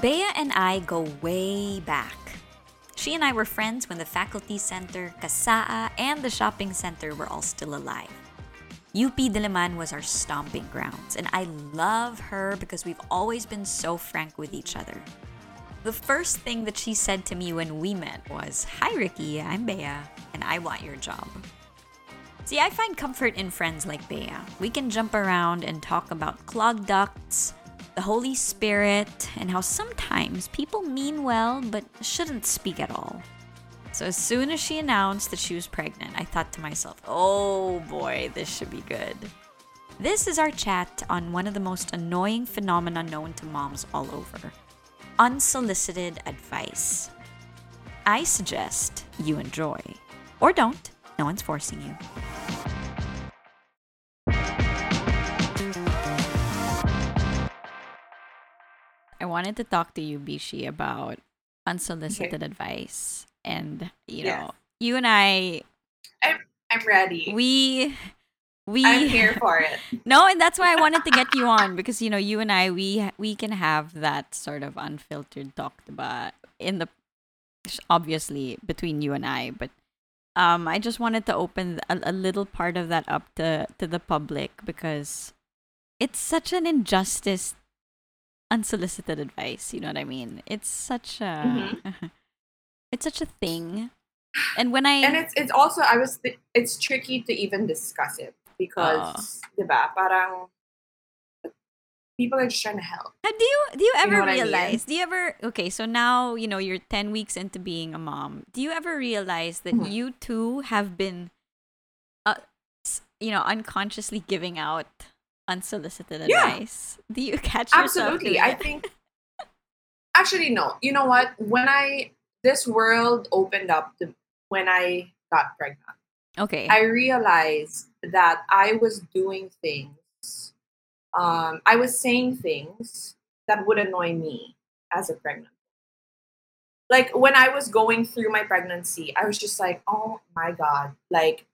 Bea and I go way back. She and I were friends when the faculty center, Kasaa, and the shopping center were all still alive. UP Diliman was our stomping grounds, and I love her because we've always been so frank with each other. The first thing that she said to me when we met was, Hi Riki, I'm Bea, and I want your job. See, I find comfort in friends like Bea. We can jump around and talk about clogged ducts, the Holy Spirit, and how sometimes people mean well but shouldn't speak at all. So as soon as she announced that she was pregnant, I thought to myself, oh boy, this should be good. This is our chat on one of the most annoying phenomena known to moms all over unsolicited advice. I suggest you enjoy. Or don't, no one's forcing you. I wanted to talk to you, Bishi, about unsolicited advice. And, you know, you and I, I'm ready. we. We I'm here for it. no, and that's why I wanted to get you on because you know you and I we we can have that sort of unfiltered talk about in the obviously between you and I, but um I just wanted to open a, a little part of that up to to the public because it's such an injustice unsolicited advice, you know what I mean? It's such a it's such a thing. And when I And it's it's also I was th- it's tricky to even discuss it because diba, parang people are just trying to help. Do you do you You know ever I mean? realize? Do you ever okay? So now you know you're ten weeks into being a mom. Do you ever realize that Mhm. you too have been, uh, you know, unconsciously giving out unsolicited Yeah. advice? Do you catch Absolutely. I think actually no. You know what? When I this world opened up to, when I got pregnant. okay. I realized that I was doing things, um, I was saying things that would annoy me as a pregnant. Like when I was going through my pregnancy, I was just like, oh my God. Like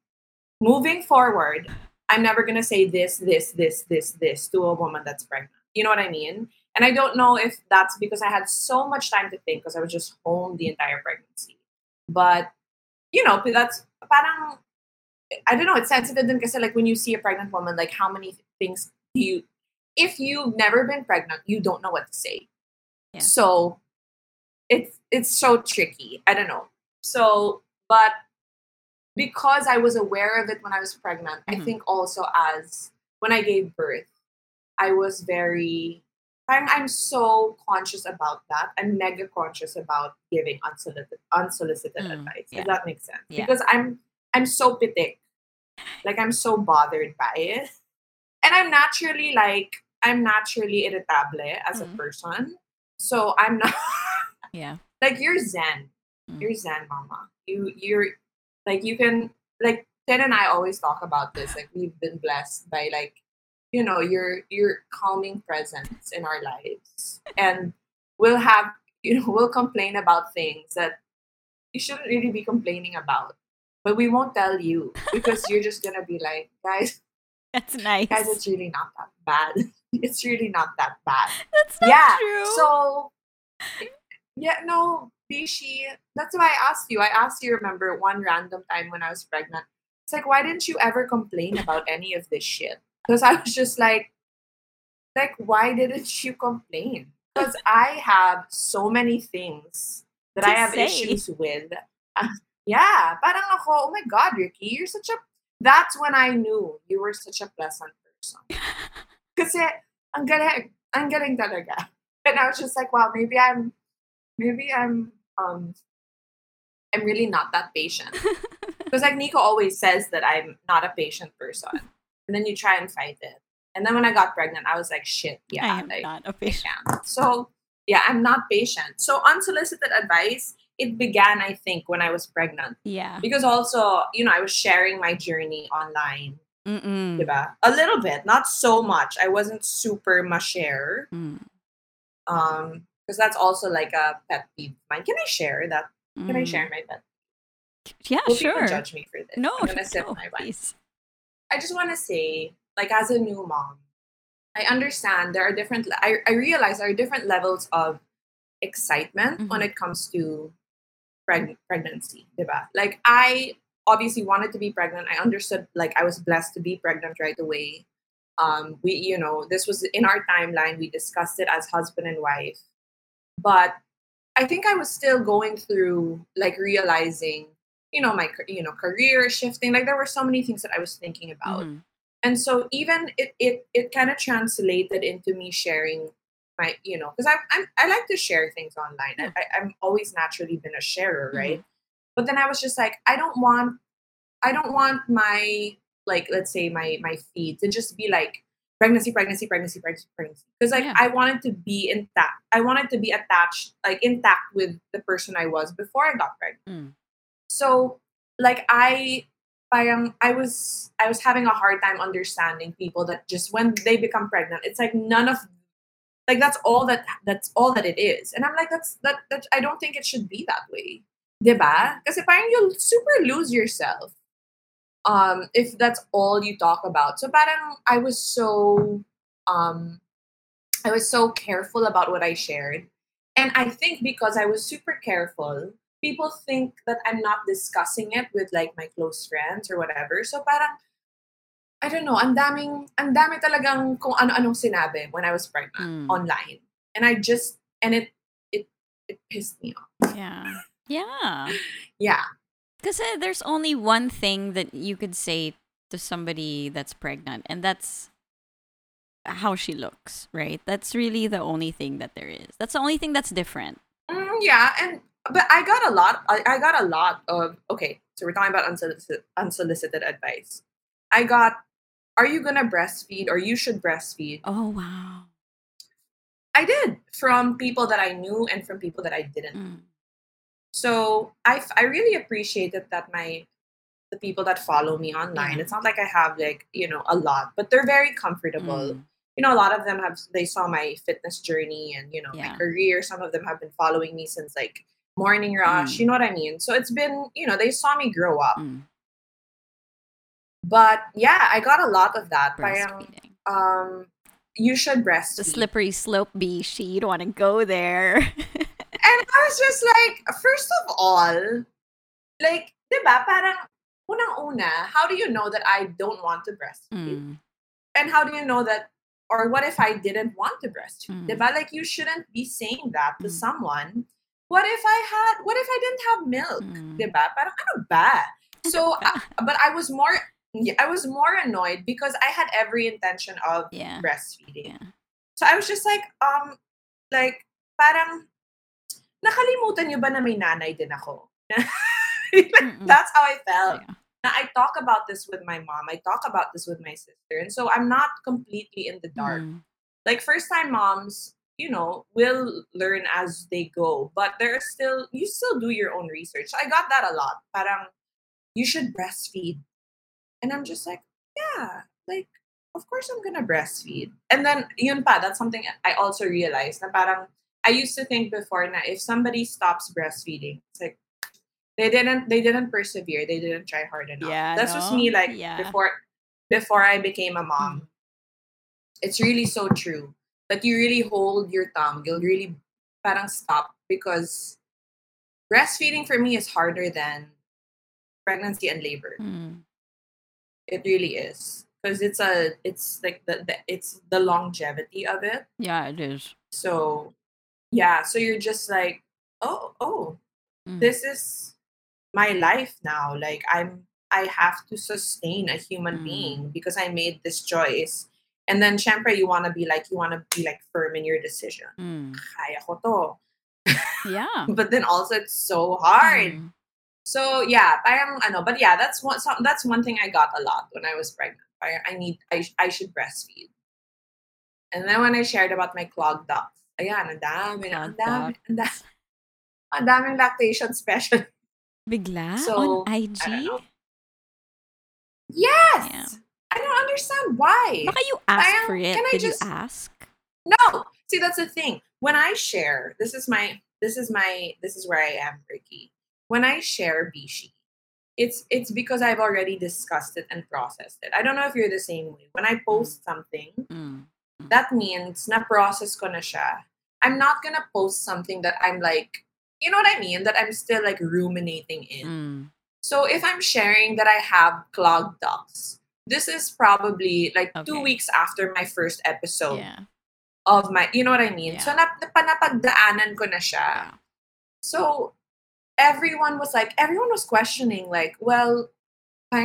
moving forward, I'm never going to say this, this, this, this, this to a woman that's pregnant. You know what I mean? And I don't know if that's because I had so much time to think because I was just home the entire pregnancy. But, you know, that's parang I don't know, it's sensitive din kasi like when you see a pregnant woman, like how many things do you if you've never been pregnant, you don't know what to say. Yeah. So it's it's so tricky. I don't know. So but because I was aware of it when I was pregnant, I Mhm. think also as when I gave birth, I was very I'm, I'm so conscious about that. I'm mega conscious about giving unsolicited unsolicited Mm, advice. yeah. If that make sense. Yeah. Because I'm I'm so pitik. Like I'm so bothered by it. And I'm naturally like I'm naturally irritable as Mhm. a person. So I'm not yeah. like you're zen. Mm. You're zen, mama. You you're like you can like Ted and I always talk about this. Like we've been blessed by like you know your your calming presence in our lives, and we'll have you know we'll complain about things that you shouldn't really be complaining about, but we won't tell you because you're just gonna be like, guys, That's nice. guys, it's really not that bad. It's really not that bad That's not yeah. true. So yeah, no, Bishi. That's why I asked you. I asked you, remember, one random time when I was pregnant. It's like, why didn't you ever complain about any of this shit? Because I was just like, like, why didn't you complain? Because I have so many things that I have say. issues with. Uh, yeah, parang ako, oh my God, Riki, you're such a. That's when I knew you were such a pleasant person. Kasi, ang galing, ang galing talaga. And I was just like, wow, maybe I'm, maybe I'm, um, I'm really not that patient. Because like Nico always says that I'm not a patient person. And then you try and fight it. And then when I got pregnant, I was like, shit, yeah, I am like, not a patient. So yeah, I'm not patient. So unsolicited advice, it began, I think, when I was pregnant. Yeah. Because also, you know, I was sharing my journey online. Mm-mm. Diba? A little bit, not so much. I wasn't super ma-share. Mm. Um, because that's also like a pet peeve of mine. Can I share that? Can I Mm. share my pet? Yeah, Will sure. judge me for this? No, I'm gonna sip no, my wine. please. I just want to say, like, as a new mom, I understand there are different. I I realize there are different levels of excitement when Mhm. it comes to preg- pregnancy, diba? Like I obviously wanted to be pregnant. I understood like I was blessed to be pregnant right away. Um, we, you know, this was in our timeline. We discussed it as husband and wife, but I think I was still going through like realizing, you know, my you know career shifting. Like there were so many things that I was thinking about, Mhm. and so even it it it kind of translated into me sharing my you know because I I'm, I like to share things online. Yeah. I, I, I'm always naturally been a sharer, right? But then I was just like, I don't want I don't want my like let's say my my feed to just be like pregnancy, pregnancy, pregnancy, pregnancy, pregnancy. Because like Yeah. I wanted to be intact. I wanted to be attached, like intact with the person I was before I got pregnant. Mm. So like I parang I was I was having a hard time understanding people that just when they become pregnant, it's like none of like that's all that that's all that it is. And I'm like, that's that that I don't think it should be that way. Diba? Kasi parang you'll super lose yourself um if that's all you talk about. So parang I was so um I was so careful about what I shared. And I think because I was super careful, people think that I'm not discussing it with like my close friends or whatever. So parang I don't know, ang daming ang dami talagang kung ano-anong sinabi when I was pregnant Mm. online. And I just and it it it pissed me off. Yeah. Yeah. Yeah. Because there's only one thing that you could say to somebody that's pregnant, and that's how she looks, right? That's really the only thing that there is. That's the only thing that's different. Mm, yeah, and but I got a lot. I, I got a lot of okay. So we're talking about unsolicited unsolicited advice. I got, are you gonna breastfeed or you should breastfeed? Oh, wow. I did from people that I knew and from people that I didn't. Mm. So I, I really appreciated that my the people that follow me online. Yeah. It's not like I have like you know a lot, but they're very comfortable. Mm. you know, a lot of them have they saw my fitness journey and you know Yeah. my career. Some of them have been following me since like morning rush. Mm. You know what I mean? So it's been you know they saw me grow up. Mm. But yeah, I got a lot of that. Parang, Breastfeeding. um, you should breastfeed. The slippery slope be she. You don't want to go there. And I was just like, first of all, like, diba, parang unang-una, how do you know that I don't want to breastfeed? Mm. And how do you know that, or what if I didn't want to breastfeed? Mm. Diba? Like, you shouldn't be saying that to Mm. someone. What if I had, what if I didn't have milk? Mm. Diba? Parang ano ba? So, ba? I- but I was more, yeah, I was more annoyed because I had every intention of Yeah. breastfeeding. Yeah. So I was just like, um, like, parang, nakalimutan niyo ba na may nanay din ako? Like, That's how I felt. Yeah. I talk about this with my mom. I talk about this with my sister. And so I'm not completely in the dark. Mm. Like, first time moms, you know, will learn as they go. But there are still, you still do your own research. I got that a lot. Parang, you should breastfeed. And I'm just like, yeah, like, of course I'm gonna breastfeed. And then, yun pa, that's something I also realized na parang, I used to think before na if somebody stops breastfeeding, it's like, they didn't, they didn't persevere. They didn't try hard enough. Yeah, That's just me, like, Yeah. before, before I became a mom. It's really so true that you really hold your tongue. You'll really parang stop because breastfeeding for me is harder than pregnancy and labor. Mm. It really is because it's a it's like the, the it's the longevity of it. Yeah, it is. So yeah, so you're just like, oh oh, Mm. this is my life now. Like I'm I have to sustain a human Mm. being because I made this choice. And then syempre you wanna be like you wanna be like firm in your decision. Mm. Kaya ko to. Yeah. But then also it's so hard. Mm. So yeah, i am i know but yeah, that's one so, that's one thing I got a lot when I was pregnant. Parang I need I I should breastfeed. And then when I shared about my clogged ducts, ayan, ang dami, na- ang dami, ang dami, ang daming lactation special. Bigla So, on IG? Yes. Yeah. I don't understand why. Baka you Parang, for it. can I Did just- you ask? No. See, that's the thing. When I share, this is my this is my this is where I am, Riki. When I share Bishi, it's it's because I've already discussed it and processed it. I don't know if you're the same way. When I post something, Mm. That means na process ko na siya. I'm not gonna post something that I'm like, you know what I mean? That I'm still like ruminating in. Mm. So if I'm sharing that I have clogged ducts, this is probably like two weeks after my first episode Yeah. of my, you know what I mean? So Yeah. nap, napagdaanan ko na siya. Yeah. So everyone was like, everyone was questioning, like, well,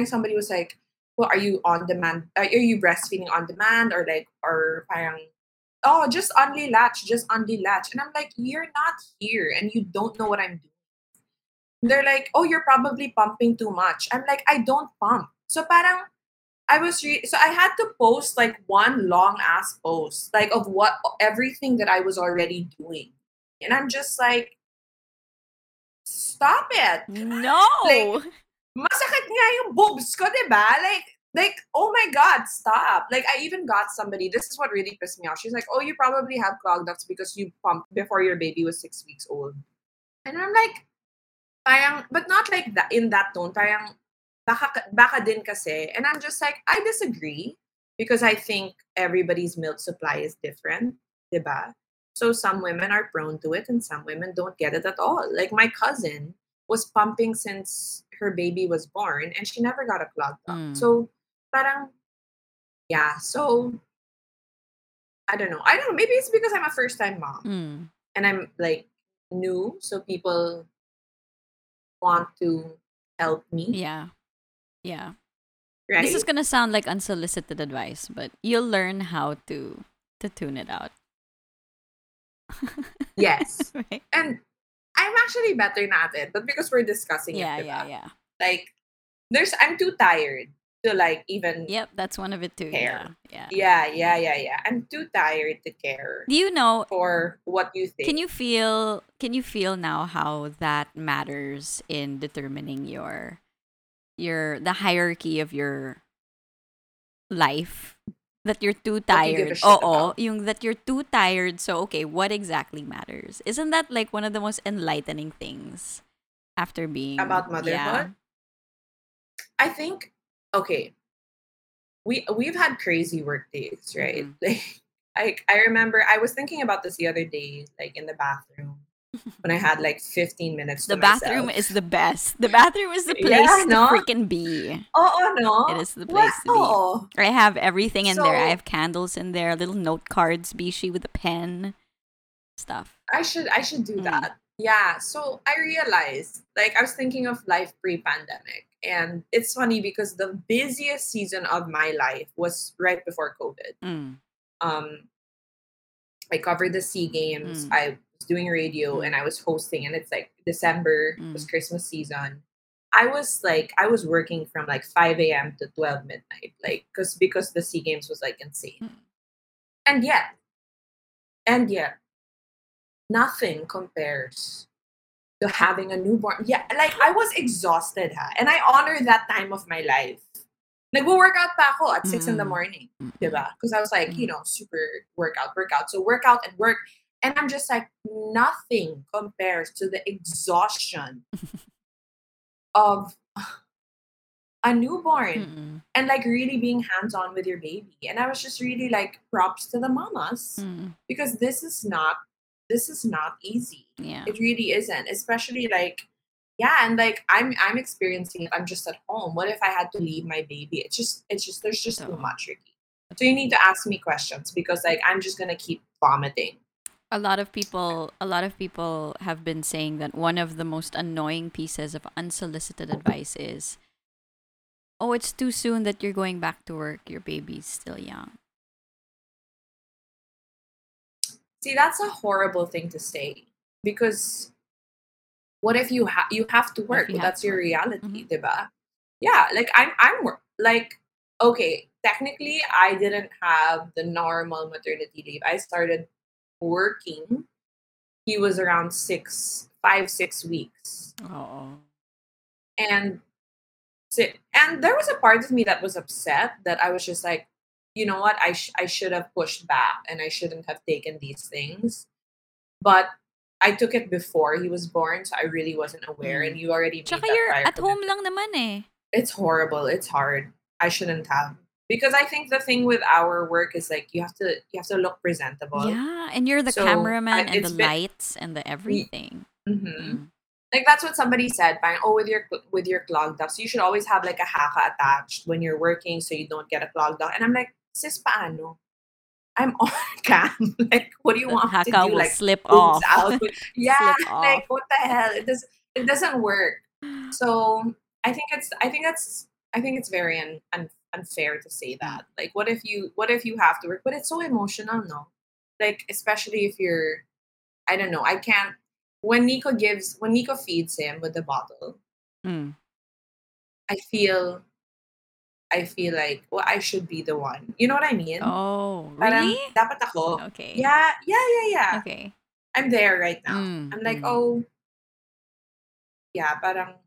somebody was like, well, are you on demand? Uh, are you breastfeeding on demand? Or like, or parang, oh, just only latch, just only latch. And I'm like, you're not here and you don't know what I'm doing. They're like, oh, you're probably pumping too much. I'm like, I don't pump. So parang, I was re- so I had to post like one long ass post, like of what everything that I was already doing. And I'm just like, stop it. No. Like, Masakit nga yung boobs ko, diba? Like, like, oh my God, stop. Like, I even got somebody, this is what really pissed me off. She's like, oh, you probably have clogged ducts because you pumped before your baby was six weeks old. And I'm like, parang, but not like that, in that tone, parang, baka, baka din kasi. And I'm just like, I disagree because I think everybody's milk supply is different, diba? So some women are prone to it and some women don't get it at all. Like my cousin was pumping since her baby was born and she never got a clogged duct. Mm. So parang yeah, so I don't know. I don't know. Maybe it's because I'm a first time mom Mm. and I'm like new, so people want to help me. Yeah. Yeah. Right? This is gonna sound like unsolicited advice, but you'll learn how to to tune it out. yes. right? And I'm actually better at it, but because we're discussing Yeah, it, yeah, diba? yeah. like there's I'm too tired to like even Yep, that's one of it too. Care. Yeah. Yeah. yeah, yeah, yeah, yeah. I'm too tired to care Do you know for what you think. can you feel can you feel now how that matters in determining your your the hierarchy of your life that you're too What you give a tired oo about. yung that you're too tired so okay what exactly matters isn't that like one of the most enlightening things after being About motherhood? I think okay. We we've had crazy work days, right? Mhm. Like I I remember I was thinking about this the other day, like in the bathroom when I had like 15 minutes. the bathroom myself. is the best the bathroom is the Yeah, place no? to freaking be Oh no! It is the place to be. I have everything in there. I have candles in there, little note cards, Bishi with a pen, stuff. I should I should do Mm. that. Yeah. So I realized, like, I was thinking of life pre-pandemic, and it's funny because the busiest season of my life was right before COVID. Mm. Um, I covered the Sea Games. Mm. I doing radio Mm. and I was hosting, and it's like December. It was Mm. Christmas season. I was like, I was working from like 5 a.m. to 12 midnight, like, because because the Sea Games was like insane. Mm. And yet, and yet, nothing compares to having a newborn. Yeah, like I was exhausted, ha? and I honor that time of my life. Nagwo-workout pa ako at 6 in the Mm. morning, Mm. diba? Because I was like, you Mm. know, super workout, workout. So workout and work. And I'm just like, nothing compares to the exhaustion of a newborn Mm-mm. and like really being hands-on with your baby. And I was just really like props to the mamas Mm. because this is not this is not easy. Yeah. It really isn't, especially like yeah, and like I'm I'm experiencing it. I'm just at home. What if I had to leave my baby? It's just it's just there's just too So- much, Riki. So you need to ask me questions because like I'm just gonna keep vomiting. A lot of people a lot of people have been saying that one of the most annoying pieces of unsolicited advice is Oh, it's too soon that you're going back to work. Your baby's still young. See, that's a horrible thing to say because what if you have you have to work? you That's to your work? reality, Mhm. diba? Yeah, like I'm I'm like okay, technically I didn't have the normal maternity leave. I started working. He was around six, five, six weeks, Oh. and and there was a part of me that was upset that I was just like, you know what, I sh- I should have pushed back and I shouldn't have taken these things, but I took it before he was born, so I really wasn't aware. Mm. And you already Tsaka you're at home lang naman eh. It's horrible. It's hard. I shouldn't have. Because I think the thing with our work is like you have to you have to look presentable. Yeah, and you're the So, cameraman I- and the been- lights and the everything. Mhm. Mm. Like that's what somebody said. Parang, oh, with your with your clog ducts, you should always have like a Haakaa attached when you're working, so you don't get a clogged up. And I'm like, sis, paano? I'm on cam. like, what do you The want me to Haakaa do? will Like, slip off. out. yeah, Slip off. like what the hell? It does. It doesn't work. So I think it's. I think that's. I think it's very un, un, unfair to say that. Like, what if you? What if you have to work? But it's so emotional, no? Like, especially if you're. I don't know. I can't. When Nico gives, when Nico feeds him with the bottle, Mm. I feel. I feel like, well, I should be the one. You know what I mean? Oh, Parang, really? Dapat ako. Okay. Yeah, yeah, yeah, yeah. Okay. I'm there right now. Mm, I'm like, mm. oh, yeah, parang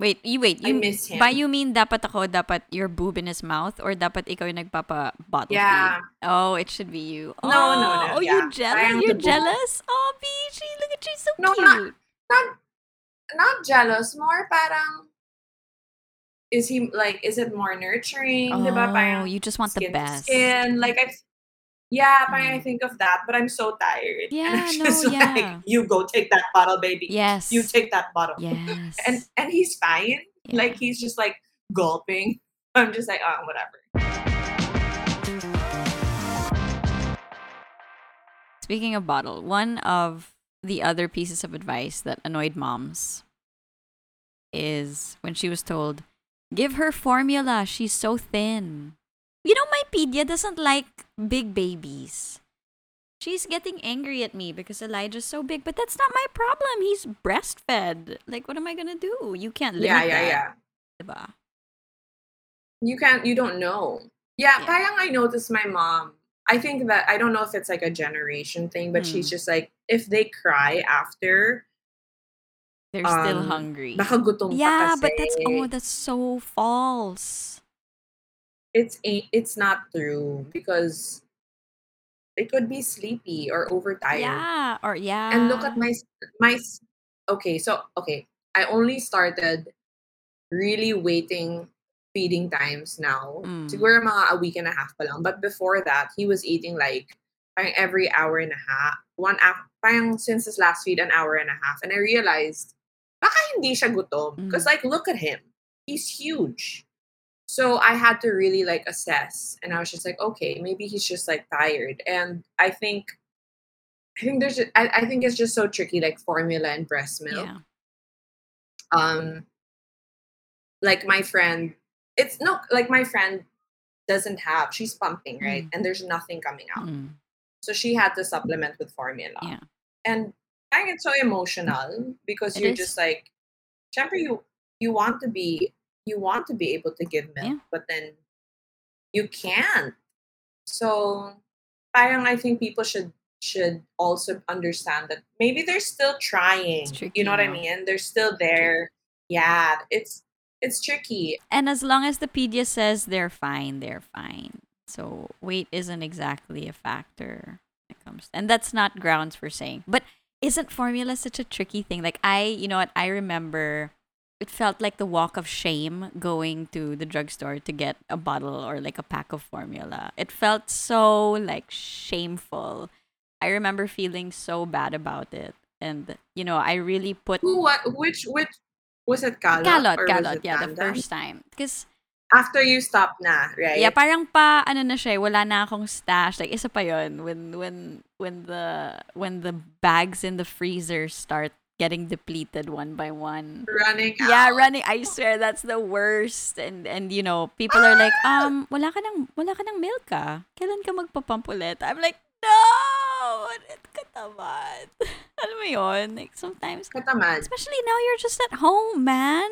Wait, you wait. I You miss him. By you mean dapat ako, dapat your boob in his mouth or dapat ikaw yung nagpapa bottle Yeah. feed? Oh, it should be you. No, no, oh, no, Oh, yeah. you jealous? You're the boob. jealous? Oh, Beachy, look at you, so No, not- cute. not not jealous, more parang is he like is it more nurturing? diba? Oh, Parang you just want the best. Skin. Like I yeah, I Mm. think of that, but I'm so tired. and Yeah, I'm no, just yeah. you go take that bottle, baby. Yes. You take that bottle. Yes. And and he's fine. Yeah. Like he's just like gulping. I'm just like, oh whatever. Speaking of bottle, one of the other pieces of advice that annoyed moms is when she was told, give her formula, she's so thin. You know, my pedia doesn't like big babies. She's getting angry at me because Elijah's so big, but that's not my problem. He's breastfed. Like, what am I gonna do? You can't limit Yeah, yeah, that. yeah. diba? you can't you don't know yeah, Yeah. parang i noticed my mom i think that i don't know if it's like a generation thing but she's Mm. just like if they cry after They're still Um, hungry. baka gutom Yeah, but that's oh, that's so false. It's a, it's not true because they could be sleepy or overtired Yeah, or yeah. and look at my s- my s- okay so okay i only started really waiting feeding times now Mm. siguro mga a week and a half pa lang but before that he was eating like parang every hour and a half one af- parang since his last feed an hour and a half and i realized baka hindi siya gutom because Mm. like look at him he's huge so i had to really like assess and i was just like okay maybe he's just like tired and i think I think there's I think it's just so tricky like formula and breast milk. Yeah. Um like my friend it's no like my friend doesn't have she's pumping, right? Mm. And there's nothing coming out. Mm, So she had to supplement with formula. Yeah. And I get so emotional because It you're is. just like syempre you you want to be you want to be able to give milk, Yeah. but then you can't. So parang I think people should should also understand that maybe they're still trying. tricky, you know what I mean? They're still there. Yeah, it's it's tricky. And as long as the pedia says they're fine, they're fine. So weight isn't exactly a factor when it comes, and that's not grounds for saying. But isn't formula such a tricky thing? Like I, you know what? I remember it felt like the walk of shame going to the drugstore to get a bottle or like a pack of formula. It felt so like shameful. I remember feeling so bad about it. And you know, I really put Who what which which was it Calot? Calot, Calot, yeah, the first time. Because After you stop na, right? Yeah, parang pa ano na siya, eh, wala na akong stash. Like isa pa 'yon when when when the when the bags in the freezer start getting depleted one by one. Running out. Yeah, running. I swear that's the worst. And and you know, people are like, um, wala ka nang wala ka nang milk ah. Kailan ka magpapump ulit? I'm like, no, ulit ka tamad. Alam mo 'yon? Like sometimes Katamad. Especially now you're just at home, man.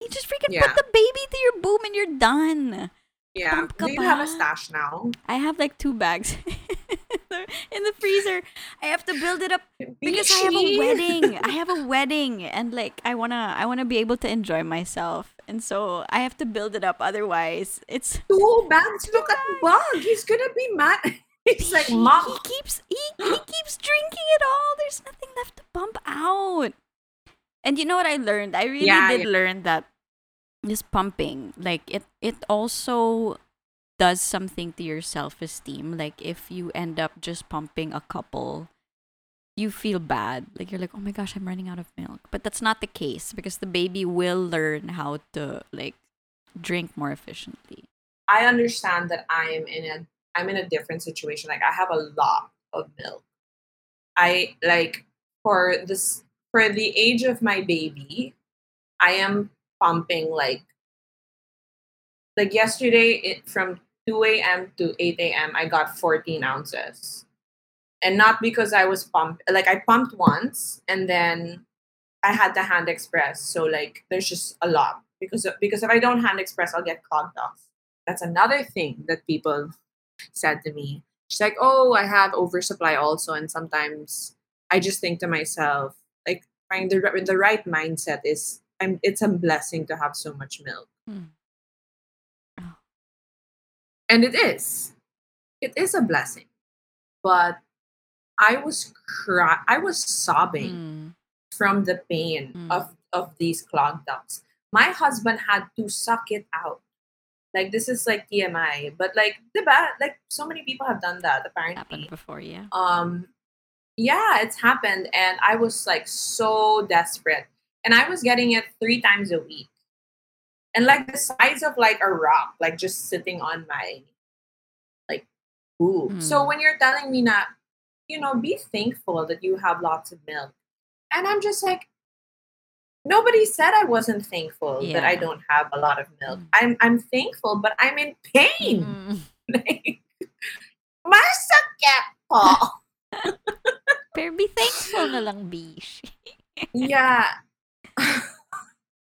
You just freaking Yeah. put the baby to your boob and you're done. Yeah. Do you have a stash now? I have like two bags in the freezer. I have to build it up because I have a wedding. I have a wedding and like I wanna I wanna be able to enjoy myself. And so I have to build it up. Otherwise it's Two bags. Look at Bug. He's gonna be mad. He's like, he, Mom. he keeps he, he keeps drinking it all. There's nothing left to pump out. And you know what I learned? I really Yeah, did yeah. learn that this pumping like it it also does something to your self-esteem like if you end up just pumping a couple you feel bad like you're like oh my gosh i'm running out of milk but that's not the case because the baby will learn how to like drink more efficiently I understand that I'm in a I'm in a different situation. Like I have a lot of milk. I like for this for the age of my baby, I am pumping like like yesterday it, from 2 a.m. to 8 a.m. I got 14 ounces. And not because I was pumped like I pumped once and then I had the hand express. So like there's just a lot. Because because if I don't hand express, I'll get clogged off. That's another thing that people said to me. She's like, "Oh, I have oversupply also," and sometimes I just think to myself, like, find the the right mindset is, I'm. It's a blessing to have so much milk, Hmm. And it is. It is a blessing, but I was cry. I was sobbing Mm. from the pain Mm. of of these clogged ducts. My husband had to suck it out. Like this is like TMI, but like the bad Like so many people have done that apparently. happened before yeah Um yeah, it's happened and I was like so desperate. And I was getting it 3 times a week. And like the size of like a rock, like just sitting on my like boob. So Mm. when you're telling me not, you know, be thankful that you have lots of milk. And I'm just like nobody said I wasn't thankful that I don't have a lot of milk. Mm. I'm I'm thankful, but I'm in pain. Mm. Like, masakit po. pero be thankful na lang bish yeah.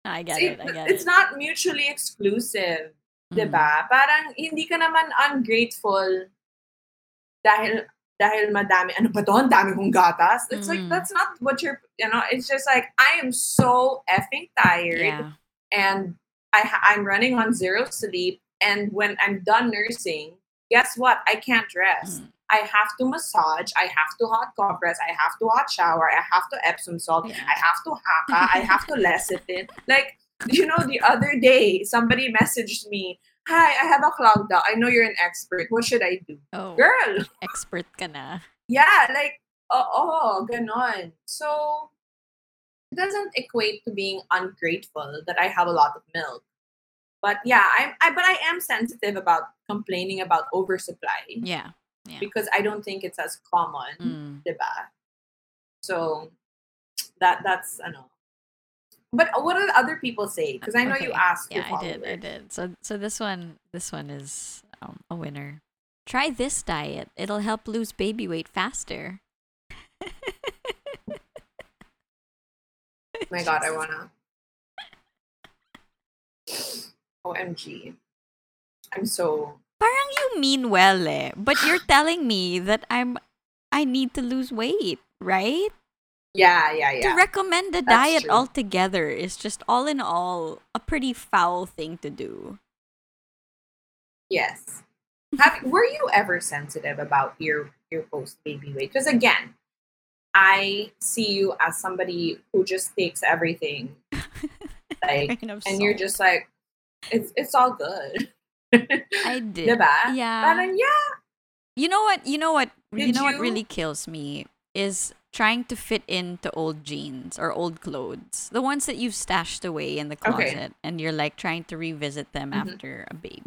I get it i get it's it not mutually exclusive, Mm. 'di ba? Parang hindi ka naman ungrateful dahil dahil madami ano ba 'to? Ang dami kong gatas. It's like Mm. that's not what you're, you know, it's just like I am so effing tired yeah and I I'm running on zero sleep and when I'm done nursing, guess what? I can't rest. Mm. I have to massage. I have to hot compress. I have to hot shower. I have to Epsom salt. Yeah. I have to Haakaa. I have to lecithin. Like, you know, the other day, somebody messaged me, Hi, I have a clogged duct. I know you're an expert. What should I do? oh Girl, expert ka na yeah, like, oh, ganon. So, it doesn't equate to being ungrateful that I have a lot of milk. But yeah, I'm, I, but I am sensitive about complaining about oversupply yeah yeah because I don't think it's as common. Mm. diba? So that that's ano. But what did other people say? Because I know you asked. yeah i did i did so so this one this one is um, a winner try this diet it'll help lose baby weight faster Oh my god, I wanna. OMG. I'm so Parang you mean well eh, but you're telling me that I'm I need to lose weight, right? yeah, yeah, yeah. To recommend the diet true. altogether is just all in all a pretty foul thing to do. Yes. Have were you ever sensitive about your your post baby weight? Because again, I see you as somebody who just takes everything, like, and you're just like, it's it's all good. I did. Diba? Yeah. Parang, yeah. You know what? You know what? you Did know what really kills me is trying to fit into old jeans or old clothes, the ones that you've stashed away in the Okay. closet, and you're like trying to revisit them Mhm. after a baby.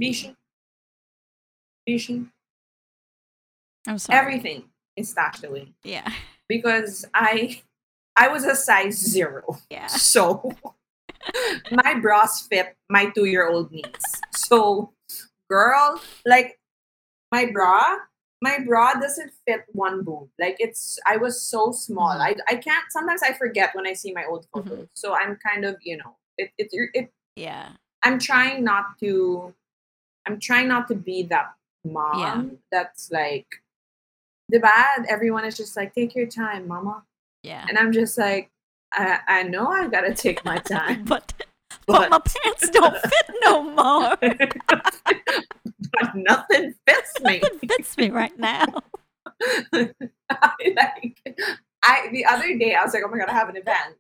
I'm sorry. Everything is stashed away Yeah. because I I was a size zero. Yeah. So my bras fit my two year old knees. So girl, like my bra, my bra doesn't fit one boob. Like it's I was so small. Mhm. I I can't sometimes I forget when I see my old Mm-hmm. photos. So I'm kind of, you know, it it it Yeah. I'm trying not to I'm trying not to be that mom that's like the bad everyone is just like take your time mama Yeah. and i'm just like i, I know i gotta take my time but but but, my pants don't fit no more. but nothing fits me It fits me right now. I, like i the other day i was like oh my god i have an event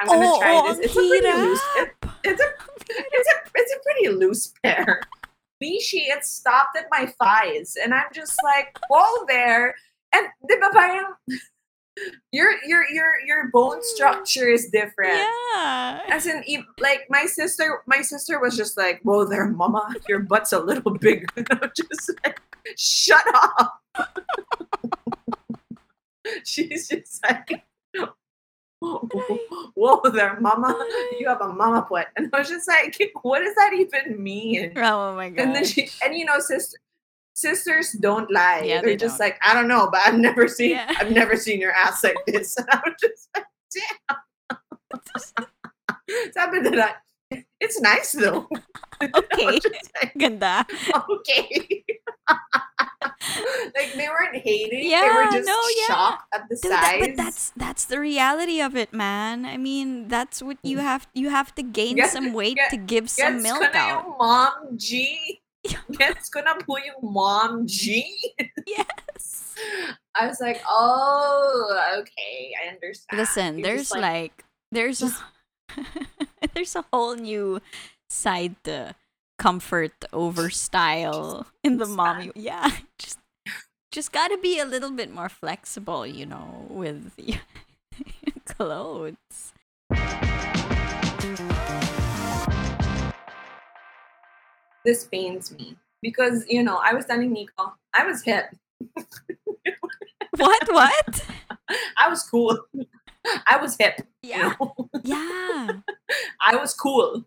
i'm gonna oh, try oh, this it's a pretty loose it, it's a it's a it's a pretty loose pair. Mishi, it stopped at my thighs, and I'm just like, whoa there. And ba parang your your your your bone mm. structure is different. Yeah. As in, like my sister, my sister was just like, "Whoa, there, mama, your butt's a little bigger." And just like, "Shut up." She's just like, "Whoa, there, mama, you have a mama butt," and I was just like, "What does that even mean?" Oh my god. And then she, and you know, sister. Sisters don't lie. Yeah, They're they just don't. like, I don't know, but I've never seen Yeah. I've never seen your ass like this. And I'm just like, damn. Sabi nila, it's nice though. Okay. Like, Ganda. okay. like they weren't hating. they Yeah, were just no, yeah. shocked at the Dude, that- size. but that's that's the reality of it, man. I mean, that's what you mm. have. You have to gain Get- some weight get- to give some milk out. mom G. Gets gonna po yung mom G. Yes. I was like, oh, okay, I understand. Listen, You're there's just like, there's a, there's a whole new side to comfort over style in the mommy. Yeah, just just gotta be a little bit more flexible, you know, with your clothes. This pains me because you know I was telling Nico I was hip, What? What? I was cool, I was hip. You Yeah, know? yeah. I was cool.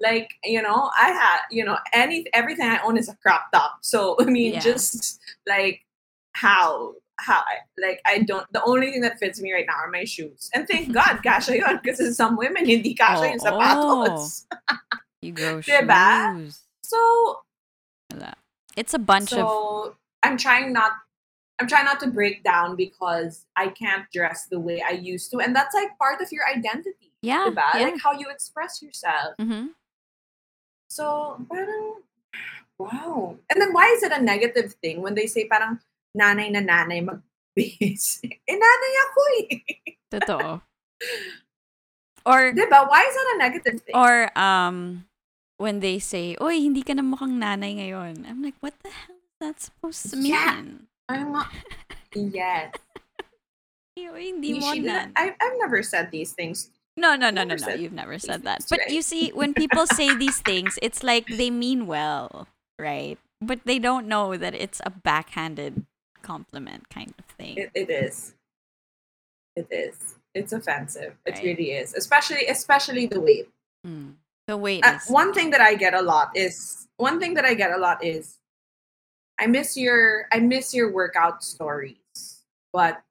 Like you know, I had you know any everything I own is a crop top. So I mean, Yeah. just like how how like I don't. The only thing that fits me right now are my shoes, and thank God, kasha yun. Because some women hindi kasha yung Oo. Oh, sapatos. Oh. You grow Diba? So It's a bunch of I'm trying not I'm trying not to break down because I can't dress the way I used to. And that's like part of your identity. yeah, diba? yeah. Like how you express yourself. hmm So parang wow. And then why is it a negative thing when they say parang nanay na nanay mag-base? eh nanay ako eh. Totoo. Or diba? Why is that a negative thing? or um when they say, "Oy, hindi ka na mukhang nanay ngayon." I'm like, "What the hell is that supposed to mean?" Yeah. I'm not, yes. Oy, hindi You mo nan. I, I've never said these things. No, no, no, no, no. You've never said that. But right? you see, when people say these things, it's like they mean well, right? But they don't know that it's a backhanded compliment kind of thing. It, it is. It is. It's offensive. It Right. really is. Especially especially the weight. Mm. The weight Uh, one thing that I get a lot is one thing that I get a lot is I miss your I miss your workout stories. But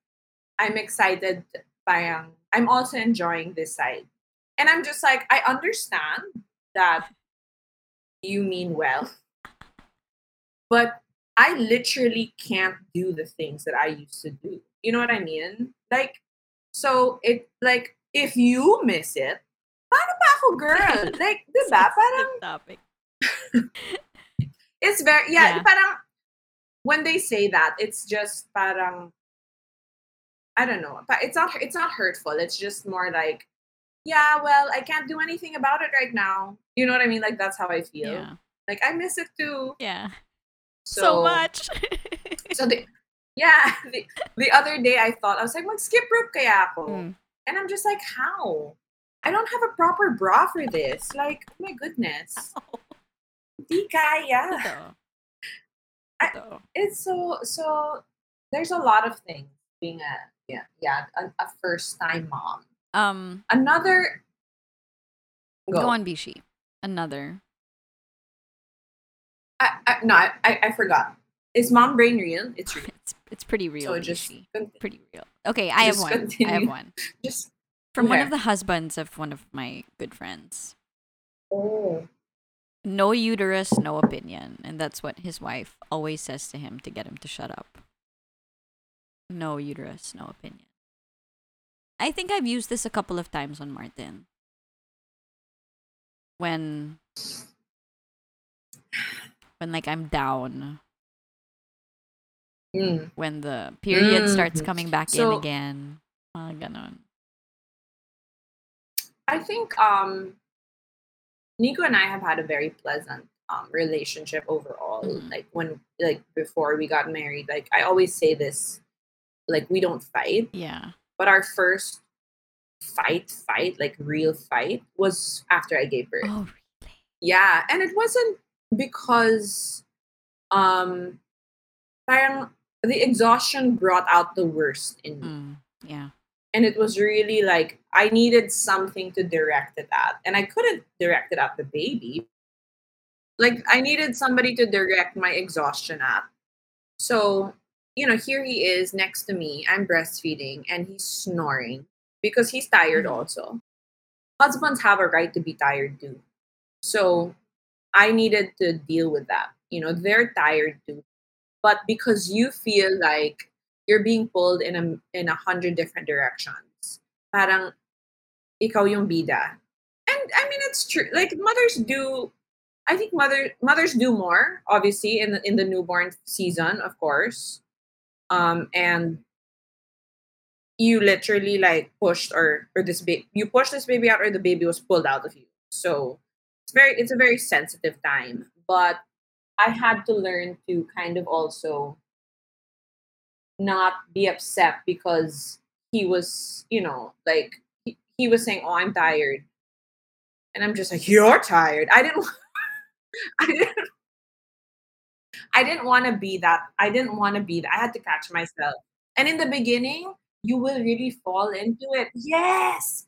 I'm excited parang I'm also enjoying this side. And I'm just like I understand that you mean well. But I literally can't do the things that I used to do. You know what I mean? Like so it like if you miss it, paano ba ako girl? Like, di ba? Parang topic. it's very yeah, Yeah. parang when they say that, it's just parang I don't know. But it's not it's not hurtful. It's just more like yeah, well, I can't do anything about it right now. You know what I mean? Like that's how I feel. Yeah. Like I miss it too. Yeah. So, So, much. So the yeah, the, the other day I thought I was like, mag skip rope kaya ako. Mm. And I'm just like, how? I don't have a proper bra for this. Like, oh my goodness. Di kaya. I-. It's so so there's a lot of things being a yeah, yeah, a, a first time mom. Um, Another go. on, Bishi. Another. I, I, no, I, I forgot. Is mom brain real? It's real. It's it's pretty real. So just con- pretty real. Okay, I have one. I have one just from one of the husbands of one of my good friends. oh No uterus, no opinion, and that's what his wife always says to him to get him to shut up. No uterus, no opinion. I think I've used this a couple of times on Martin. When when like I'm down, mm. when the period starts Mhm. coming back in again. So- again. Mga ganon. I think um Nico and I have had a very pleasant um, relationship overall. Mhm. Like when like before we got married, like I always say this, like we don't fight, Yeah. but our first fight, fight, like real fight, was after I gave birth. Oh, really? Yeah, and it wasn't because um parang the exhaustion brought out the worst in me. mm, yeah. And it was really like I needed something to direct it at. And I couldn't direct it at the baby. Like I needed somebody to direct my exhaustion at. So, you know, here he is next to me. I'm breastfeeding and he's snoring because he's tired Mhm. also. Husbands have a right to be tired too. So I needed to deal with that. You know, they're tired too. But because you feel like you're being pulled in a in a hundred different directions, parang ikaw yung bida. And I mean it's true. Like mothers do I think mother mothers do more, obviously, in the in the newborn season, of course. Um and you literally like pushed or or this baby you pushed this baby out or the baby was pulled out of you. So it's very it's a very sensitive time. But I had to learn to kind of also not be upset because he was, you know, like he, he was saying, "Oh, I'm tired," and I'm just like, "You're tired." I didn't, I didn't, I didn't want to be that. I didn't want to be that. I had to catch myself. And in the beginning, you will really fall into it. Yes.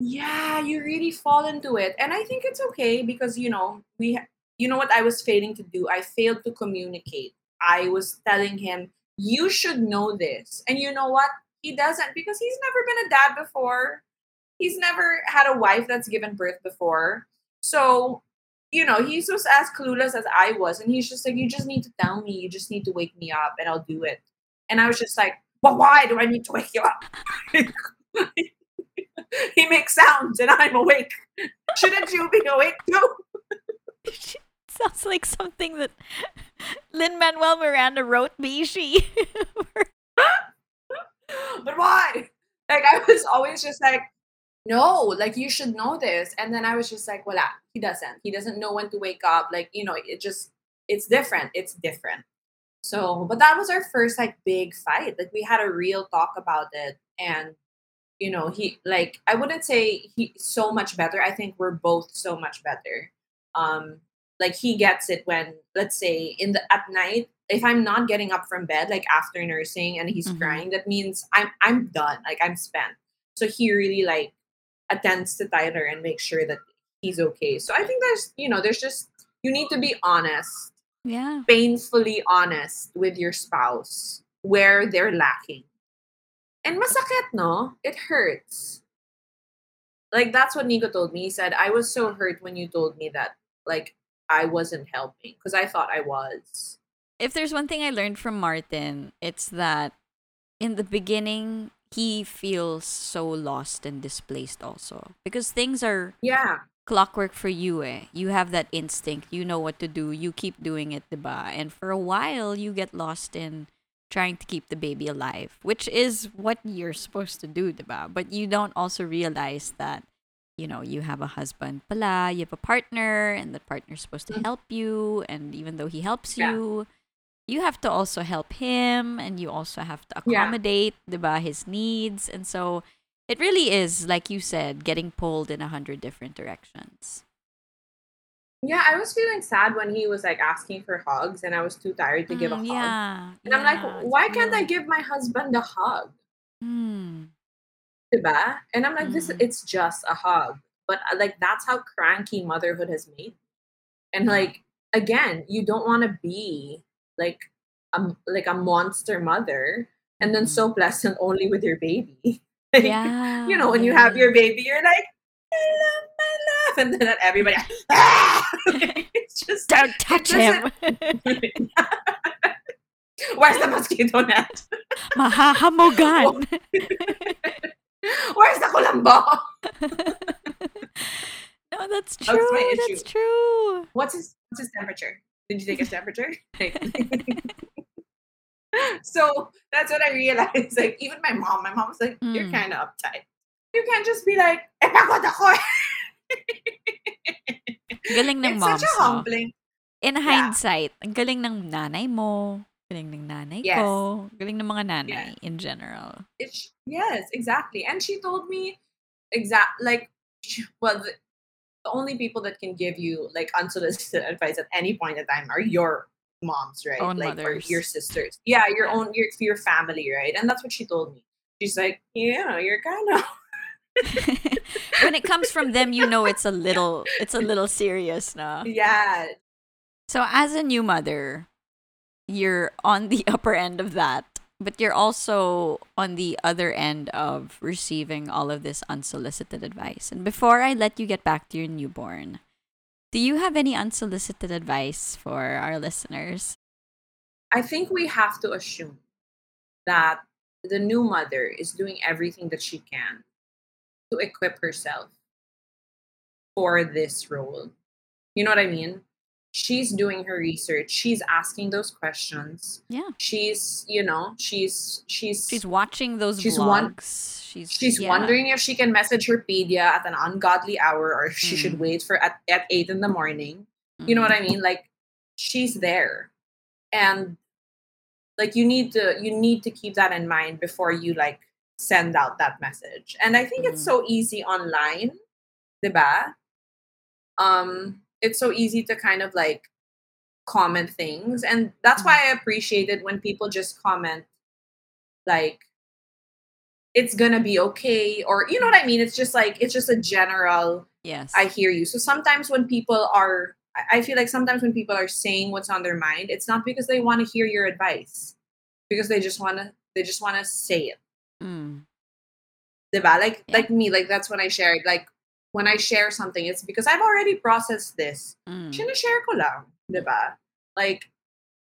Yeah, you really fall into it. And I think it's okay because, you know, we, you know what I was failing to do? I failed to communicate. I was telling him, you should know this. And you know what? He doesn't because he's never been a dad before. He's never had a wife that's given birth before. So, you know, he's just as clueless as I was. And he's just like, you just need to tell me. You just need to wake me up and I'll do it. And I was just like, but why do I need to wake you up? he makes sounds and I'm awake. Shouldn't you be awake too? Sounds like something that Lin Manuel Miranda wrote Bishi. but why? Like I was always just like, no, like you should know this. And then I was just like, voila, he doesn't. He doesn't know when to wake up. Like, you know, it just it's different. It's different. So, but that was our first like big fight. Like we had a real talk about it. And, you know, he like I wouldn't say he so much better. I think we're both so much better. Um, like he gets it when let's say in the at night if i'm not getting up from bed like after nursing and he's Mhm. crying that means i'm i'm done like i'm spent. So he really like attends to tyler and makes sure that he's okay. So i think there's you know there's just you need to be honest yeah. painfully honest with your spouse where they're lacking. And masakit no? It hurts. Like that's what nico told me. He said i was so hurt when you told me that like i wasn't helping because i thought i was If there's one thing I learned from Martin, it's that in the beginning he feels so lost and displaced also because things are yeah clockwork for you eh. You have that instinct. You know what to do. You keep doing it, diba? And for a while you get lost in trying to keep the baby alive, which is what you're supposed to do, diba? But you don't also realize that you know, you have a husband pala, you have a partner, and the partner's supposed to Mm. help you, and even though he helps Yeah. you, you have to also help him, and you also have to Yeah. accommodate, diba, his needs, and so it really is, like you said, getting pulled in a hundred different directions. yeah i was feeling sad when he was like asking for hugs and i was too tired to give a Mm, hug Yeah. and i'm like why can't i give my husband a hug Hmm. Diba? and i'm like this Mhm. it's just a hug but uh, like that's how cranky motherhood has made and like again you don't want to be like a like a monster mother and then so pleasant only with your baby Like, Yeah. you know when you have your baby you're like i love my love and then everybody ah! it's just Don't touch him. where's the mosquito net Mahahamogan. Where's the kulambo no, that's That's true. my That's issue. true. what's his what's his temperature did you take his temperature so that's what I realized. Like even my mom, my mom was like, "You're Mm. kind of uptight. You can't just be like, eh, pagod ako." Galing ng it's moms, such a humbling. In Yeah. hindsight, ang galing ng nanay mo, galing ng nanay Yes. ko, galing ng mga nanay in general. It's yes, exactly. And she told me exact like well the, the only people that can give you like unsolicited advice at any point in time are your moms, right? Own like or mothers. your sisters. Yeah, your Yeah. own your your family, right? And that's what she told me. She's like, yeah, you're kind of when it comes from them, you know it's a little it's a little serious na. yeah. So as a new mother, you're on the upper end of that, but you're also on the other end of receiving all of this unsolicited advice. And before I let you get back to your newborn, do you have any unsolicited advice for our listeners? I think we have to assume that the new mother is doing everything that she can to equip herself for this role. You know what I mean? She's doing her research. She's asking those questions. Yeah. She's, you know, she's she's She's watching those She's one- she's she's yeah. wondering if she can message her pedia at an ungodly hour or if she Mm. should wait for at, at eight in the morning. You know what I mean? Like she's there. And like you need to you need to keep that in mind before you like send out that message. And I think it's Mm. so easy online, diba? Um it's so easy to kind of like comment things and that's why I appreciate it when people just comment like it's gonna be okay or you know what I mean? It's just like it's just a general Yes. I hear you. So sometimes when people are, I- feel like sometimes when people are saying what's on their mind, it's not because they want to hear your advice, because they just want to, they just want to say it. Mm. Diba? Like, Yeah. like me, like that's when I share it. Like when I share something, it's because I've already processed this. Mm. Sinashare ko lang. Diba? Like,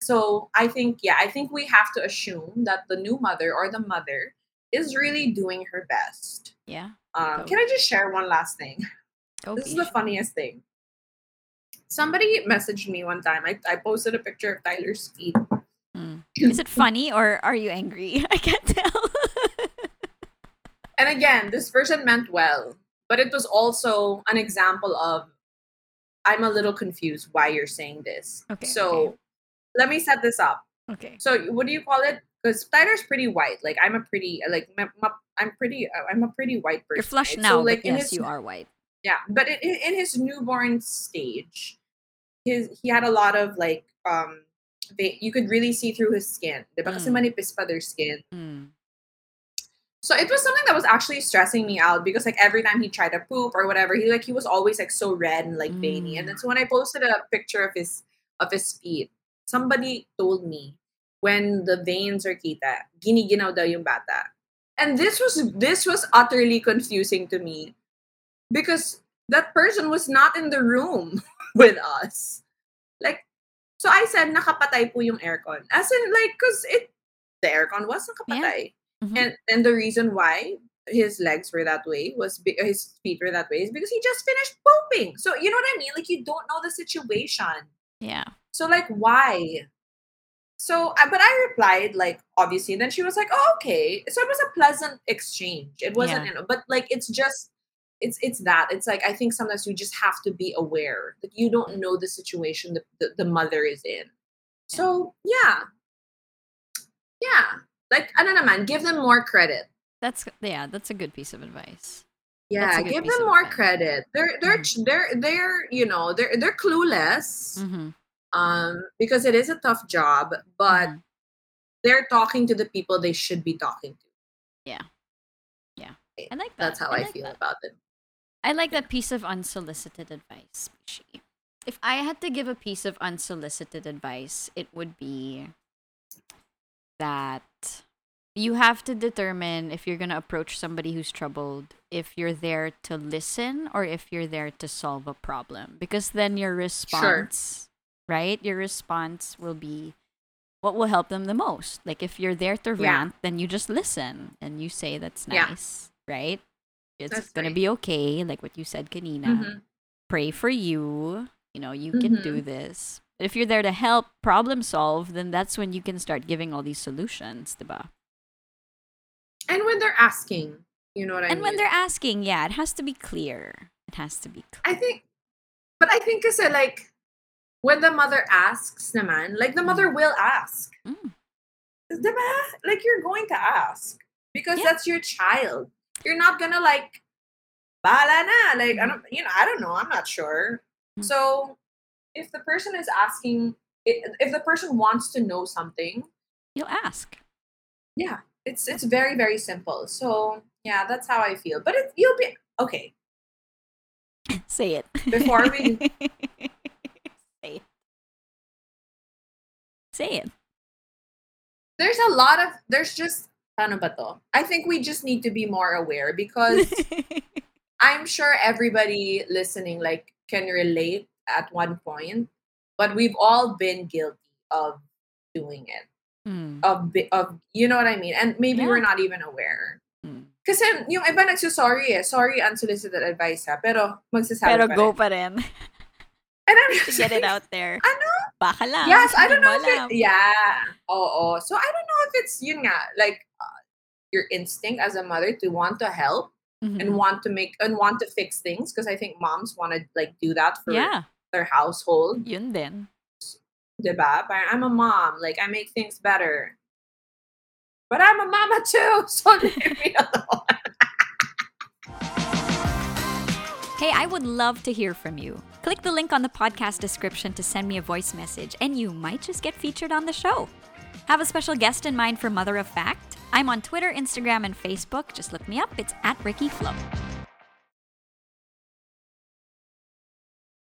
so I think, yeah, I think we have to assume that the new mother or the mother is really doing her best. Yeah. Um, can I just share one last thing? Go This is the funniest thing. Somebody messaged me one time. I, I posted a picture of Tyler's feet. Mm. Is it funny or are you angry? I can't tell. And again, this person meant well, but it was also an example of I'm a little confused why you're saying this. Okay, So okay. let me set this up. okay. So what do you call it? Because Tyler's pretty white. Like I'm a pretty like ma- ma- I'm pretty I'm a pretty white person. You're flushed right? now, So like yes, his you are white. Yeah, but in, in his newborn stage, his he had a lot of like um, they, you could really see through his skin. Kasi Mm. manipis pa their skin. Mm. So it was something that was actually stressing me out because like every time he tried to poop or whatever, he like he was always like so red and like veiny. And Mm. then so when I posted a picture of his of his feet, somebody told me when the veins are kita, giniginaw daw yung bata. And this was this was utterly confusing to me because that person was not in the room with us. Like so I said nakapatay po yung aircon. As in like cuz it the aircon was nakapatay. Mhm. And and the reason why his legs were that way was be- his feet were that way is because he just finished pooping. So you know what I mean? Like you don't know the situation. Yeah. So like why? So but I replied like obviously. And then she was like, "Oh okay." So it was a pleasant exchange. It wasn't, Yeah. you know, but like it's just it's it's that. It's like I think sometimes you just have to be aware that you don't know the situation that the, the mother is in. So yeah, yeah. Like ano naman, give them more credit. That's yeah, that's a good piece of advice. Yeah, That's a good give them more advice. credit. They're they're Mhm. they're they're you know they're they're clueless Mm-hmm. um because it is a tough job, but Mhm. they're talking to the people they should be talking to. Yeah, yeah, I like that. That's how I, like feel that. about it. I like that piece of unsolicited advice. If I had to give a piece of unsolicited advice, it would be that you have to determine if you're going to approach somebody who's troubled, if you're there to listen or if you're there to solve a problem. Because then your response, right? Your response will be what will help them the most. Like if you're there to Yeah. rant, then you just listen and you say that's Yeah. nice, right? It's That's gonna right. be okay, like what you said, Kanina. Mhm. Pray for you. You know, you can Mm-hmm. do this. If you're there to help problem solve, then that's when you can start giving all these solutions, diba? And when they're asking, you know what I and mean? And when they're asking, yeah, it has to be clear. It has to be clear. I think, but I think kasi like, when the mother asks naman, like the mother will ask. Mm. Diba? Like you're going to ask. Because Yeah. that's your child. You're not gonna like, bahala na. Like, I don't, you know, I don't know. I'm not sure. Mm. So, if the person is asking, if the person wants to know something, You'll ask. yeah, it's it's very very simple. So yeah, that's how I feel. But it, you'll be okay. Say it. Before we- Say it. Say it. There's a lot of there's just ano ba to? I think we just need to be more aware because I'm sure everybody listening like can relate at one point, but we've all been guilty of doing it. Mm, Of of you know what I mean? And maybe we're not even aware. mm. Kasi yung iba nagsusorry eh. Sorry, unsolicited advice ha. Pero magsasabi Pero pa go rin. pa rin. And I'm to just get it out there. Ano? Baka lang. Yes, I don't know if it, yeah. Oo. So I don't know if it's yun nga, like uh, your instinct as a mother to want to help Mhm. and want to make and want to fix things because I think moms want to like do that for Yeah, their household. yun din. Diba? Parang I'm a mom, like I make things better. But I'm a mama too, so leave me alone. Hey, I would love to hear from you. Click the link on the podcast description to send me a voice message, and you might just get featured on the show. Have a special guest in mind for Mother of Fact? I'm on Twitter, Instagram, and Facebook. Just look me up. It's at Riki Flo.